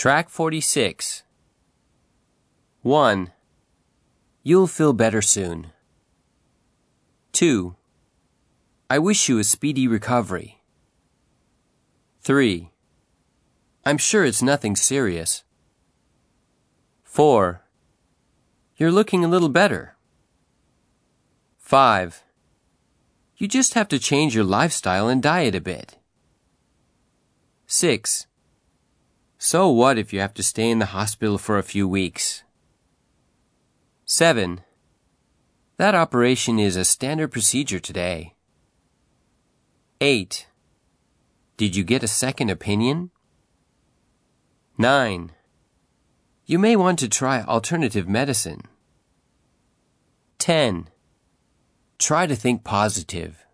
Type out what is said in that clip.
Track 46. 1. You'll feel better soon. 2. I wish you a speedy recovery. 3. I'm sure it's nothing serious. 4. You're looking a little better. 5. You just have to change your lifestyle and diet a bit. 6. So what if you have to stay in the hospital for a few weeks? 7. That operation is a standard procedure today. 8. Did you get a second opinion? 9. You may want to try alternative medicine. 10. Try to think positive.